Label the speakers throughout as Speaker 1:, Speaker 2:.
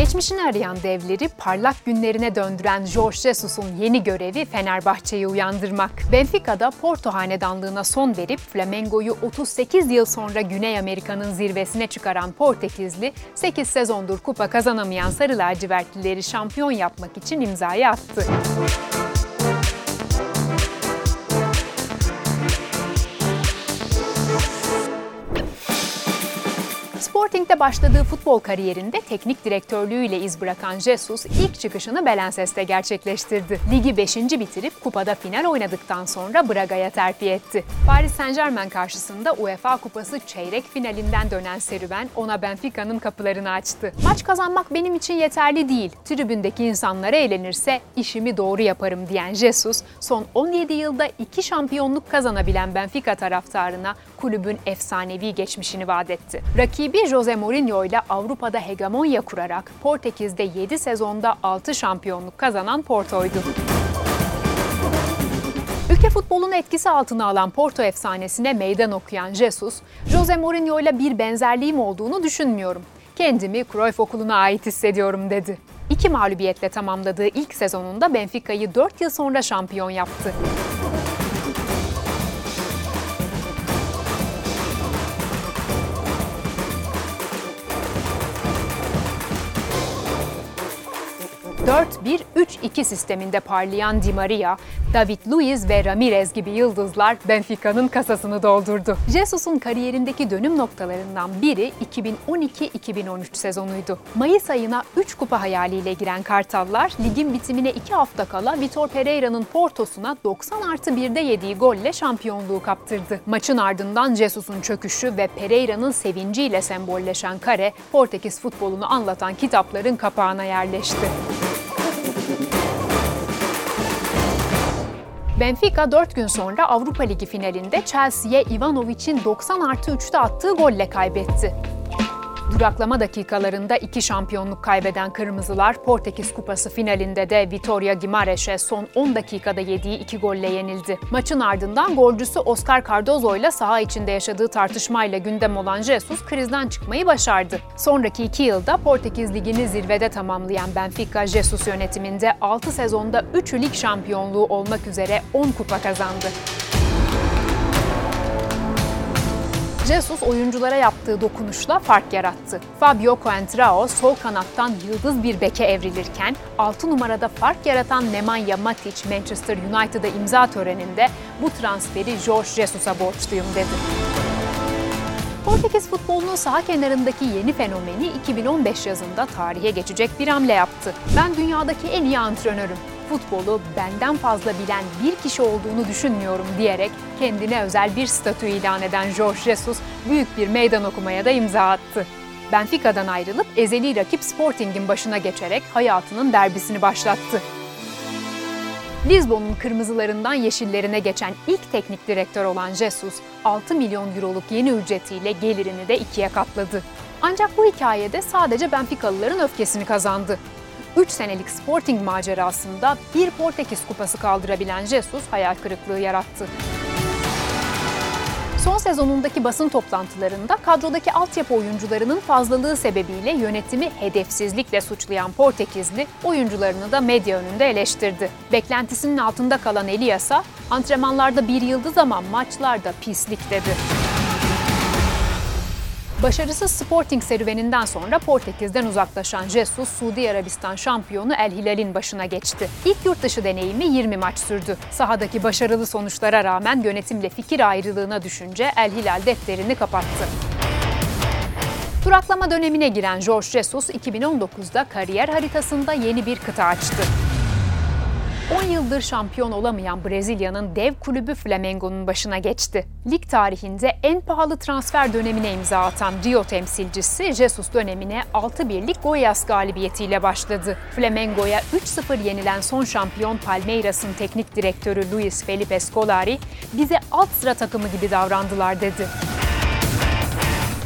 Speaker 1: Geçmişini arayan devleri parlak günlerine döndüren Jorge Jesus'un yeni görevi Fenerbahçe'yi uyandırmak. Benfica'da Porto hanedanlığına son verip Flamengo'yu 38 yıl sonra Güney Amerika'nın zirvesine çıkaran Portekizli, 8 sezondur kupa kazanamayan Sarı lacivertlileri şampiyon yapmak için imzayı attı. Sporting'de başladığı futbol kariyerinde teknik direktörlüğüyle iz bırakan Jesus ilk çıkışını Belenses'te gerçekleştirdi. Ligi 5. bitirip kupada final oynadıktan sonra Braga'ya terfi etti. Paris Saint Germain karşısında UEFA Kupası çeyrek finalinden dönen serüven ona Benfica'nın kapılarını açtı. Maç kazanmak benim için yeterli değil. Tribündeki insanlara eğlenirse işimi doğru yaparım diyen Jesus, son 17 yılda iki şampiyonluk kazanabilen Benfica taraftarına kulübün efsanevi geçmişini vaat etti. Rakibi Jose Mourinho ile Avrupa'da hegemonya kurarak Portekiz'de 7 sezonda 6 şampiyonluk kazanan Porto'ydu. Ülke futbolunu etkisi altına alan Porto efsanesine meydan okuyan Jesus, Jose Mourinho ile bir benzerliğim olduğunu düşünmüyorum. Kendimi Cruyff okuluna ait hissediyorum dedi. İki mağlubiyetle tamamladığı ilk sezonunda Benfica'yı 4 yıl sonra şampiyon yaptı. 4-1-3-2 sisteminde parlayan Di Maria, David Luiz ve Ramirez gibi yıldızlar Benfica'nın kasasını doldurdu. Jesus'un kariyerindeki dönüm noktalarından biri 2012-2013 sezonuydu. Mayıs ayına 3 kupa hayaliyle giren Kartallar, ligin bitimine 2 hafta kala Vitor Pereira'nın Porto'suna 90 artı 1'de yediği golle şampiyonluğu kaptırdı. Maçın ardından Jesus'un çöküşü ve Pereira'nın sevinciyle sembolleşen kare, Portekiz futbolunu anlatan kitapların kapağına yerleşti. Benfica 4 gün sonra Avrupa Ligi finalinde Chelsea'ye Ivanovic'in 90 artı 3'te attığı golle kaybetti. Duraklama dakikalarında iki şampiyonluk kaybeden Kırmızılar Portekiz Kupası finalinde de Vitoria Guimarães'e son 10 dakikada yediği iki golle yenildi. Maçın ardından golcüsü Oscar Cardozo ile saha içinde yaşadığı tartışmayla gündem olan Jesus krizden çıkmayı başardı. Sonraki iki yılda Portekiz Ligi'ni zirvede tamamlayan Benfica Jesus yönetiminde 6 sezonda 3 lig şampiyonluğu olmak üzere 10 kupa kazandı. Jesus oyunculara yaptığı dokunuşla fark yarattı. Fabio Coentrao sol kanattan yıldız bir beke evrilirken 6 numarada fark yaratan Nemanja Matic Manchester United'a imza töreninde bu transferi Jorge Jesus'a borçluyum dedi. Portekiz futbolunun saha kenarındaki yeni fenomeni 2015 yazında tarihe geçecek bir hamle yaptı. Ben dünyadaki en iyi antrenörüm futbolu benden fazla bilen bir kişi olduğunu düşünmüyorum diyerek kendine özel bir statü ilan eden Jorge Jesus büyük bir meydan okumaya da imza attı. Benfica'dan ayrılıp ezeli rakip Sporting'in başına geçerek hayatının derbisini başlattı. Lisbon'un kırmızılarından yeşillerine geçen ilk teknik direktör olan Jesus, 6 milyon euroluk yeni ücretiyle gelirini de ikiye katladı. Ancak bu hikayede sadece Benficalıların öfkesini kazandı. 3 senelik Sporting macerasında bir Portekiz kupası kaldırabilen Jesus hayal kırıklığı yarattı. Son sezonundaki basın toplantılarında kadrodaki altyapı oyuncularının fazlalığı sebebiyle yönetimi hedefsizlikle suçlayan Portekizli oyuncularını da medya önünde eleştirdi. Beklentisinin altında kalan Elias'a antrenmanlarda bir yıldız ama maçlarda pislik dedi. Başarısız Sporting serüveninden sonra Portekiz'den uzaklaşan Jesus, Suudi Arabistan şampiyonu El Hilal'in başına geçti. İlk yurt dışı deneyimi 20 maç sürdü. Sahadaki başarılı sonuçlara rağmen yönetimle fikir ayrılığına düşünce El Hilal defterini kapattı. Duraklama dönemine giren Jorge Jesus 2019'da kariyer haritasında yeni bir kıta açtı. 10 yıldır şampiyon olamayan Brezilya'nın dev kulübü Flamengo'nun başına geçti. Lig tarihinde en pahalı transfer dönemine imza atan Rio temsilcisi Jesus dönemine 6-1'lik Goiás galibiyetiyle başladı. Flamengo'ya 3-0 yenilen son şampiyon Palmeiras'ın teknik direktörü Luis Felipe Scolari, bize alt sıra takımı gibi davrandılar dedi.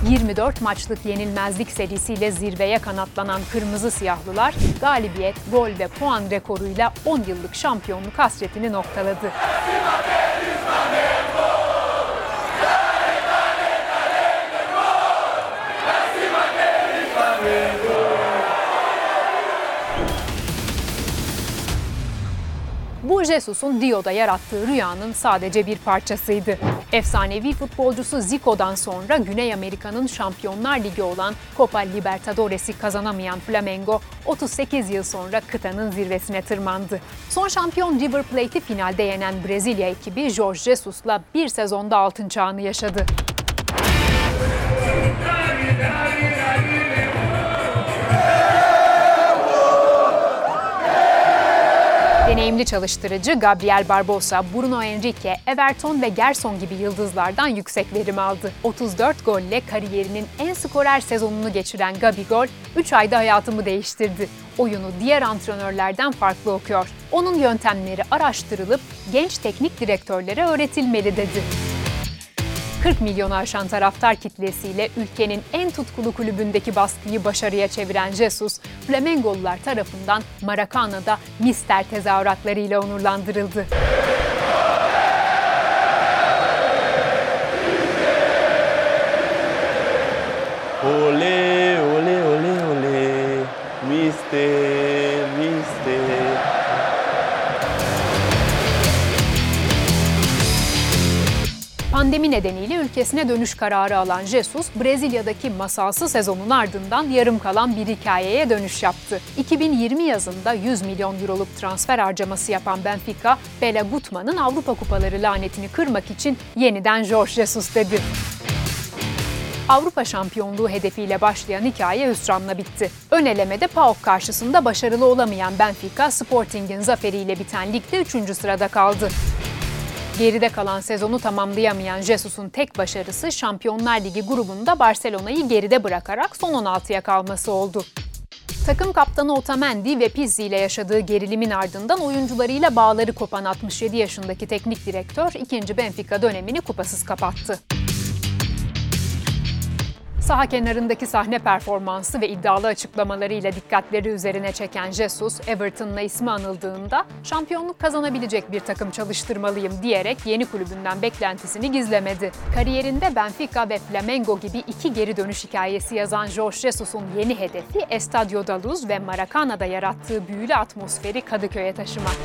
Speaker 1: 24 maçlık yenilmezlik serisiyle zirveye kanatlanan Kırmızı Siyahlılar galibiyet, gol ve puan rekoruyla 10 yıllık şampiyonluk hasretini noktaladı. Jesus'un Rio'da yarattığı rüyanın sadece bir parçasıydı. Efsanevi futbolcusu Zico'dan sonra Güney Amerika'nın Şampiyonlar Ligi olan Copa Libertadores'i kazanamayan Flamengo 38 yıl sonra kıtanın zirvesine tırmandı. Son şampiyon River Plate'i finalde yenen Brezilya ekibi Jorge Jesus'la bir sezonda altın çağını yaşadı. Deneyimli çalıştırıcı Gabriel Barbosa, Bruno Henrique, Everton ve Gerson gibi yıldızlardan yüksek verim aldı. 34 golle kariyerinin en skorer sezonunu geçiren Gabigol, 3 ayda hayatımı değiştirdi. Oyunu diğer antrenörlerden farklı okuyor. Onun yöntemleri araştırılıp genç teknik direktörlere öğretilmeli dedi. 40 milyon aşan taraftar kitlesiyle ülkenin en tutkulu kulübündeki baskıyı başarıya çeviren Jesus, Flamengolular tarafından Maracana'da Mister tezahüratlarıyla onurlandırıldı.
Speaker 2: Ole,
Speaker 1: nedeniyle ülkesine dönüş kararı alan Jesus, Brezilya'daki masalsı sezonun ardından yarım kalan bir hikayeye dönüş yaptı. 2020 yazında 100 milyon euroluk transfer harcaması yapan Benfica, Bela Gutman'ın Avrupa Kupaları lanetini kırmak için yeniden Jorge Jesus dedi. Avrupa şampiyonluğu hedefiyle başlayan hikaye hüsranla bitti. Ön elemede PAOK karşısında başarılı olamayan Benfica, Sporting'in zaferiyle biten ligde 3. sırada kaldı. Geride kalan sezonu tamamlayamayan Jesus'un tek başarısı Şampiyonlar Ligi grubunda Barcelona'yı geride bırakarak son 16'ya kalması oldu. Takım kaptanı Otamendi ve Pizzi ile yaşadığı gerilimin ardından oyuncularıyla bağları kopan 67 yaşındaki teknik direktör ikinci Benfica dönemini kupasız kapattı. Saha kenarındaki sahne performansı ve iddialı açıklamalarıyla dikkatleri üzerine çeken Jesus, Everton'la ismi anıldığında şampiyonluk kazanabilecek bir takım çalıştırmalıyım diyerek yeni kulübünden beklentisini gizlemedi. Kariyerinde Benfica ve Flamengo gibi iki geri dönüş hikayesi yazan Jorge Jesus'un yeni hedefi Estadio da Luz ve Maracana'da yarattığı büyülü atmosferi Kadıköy'e taşımak.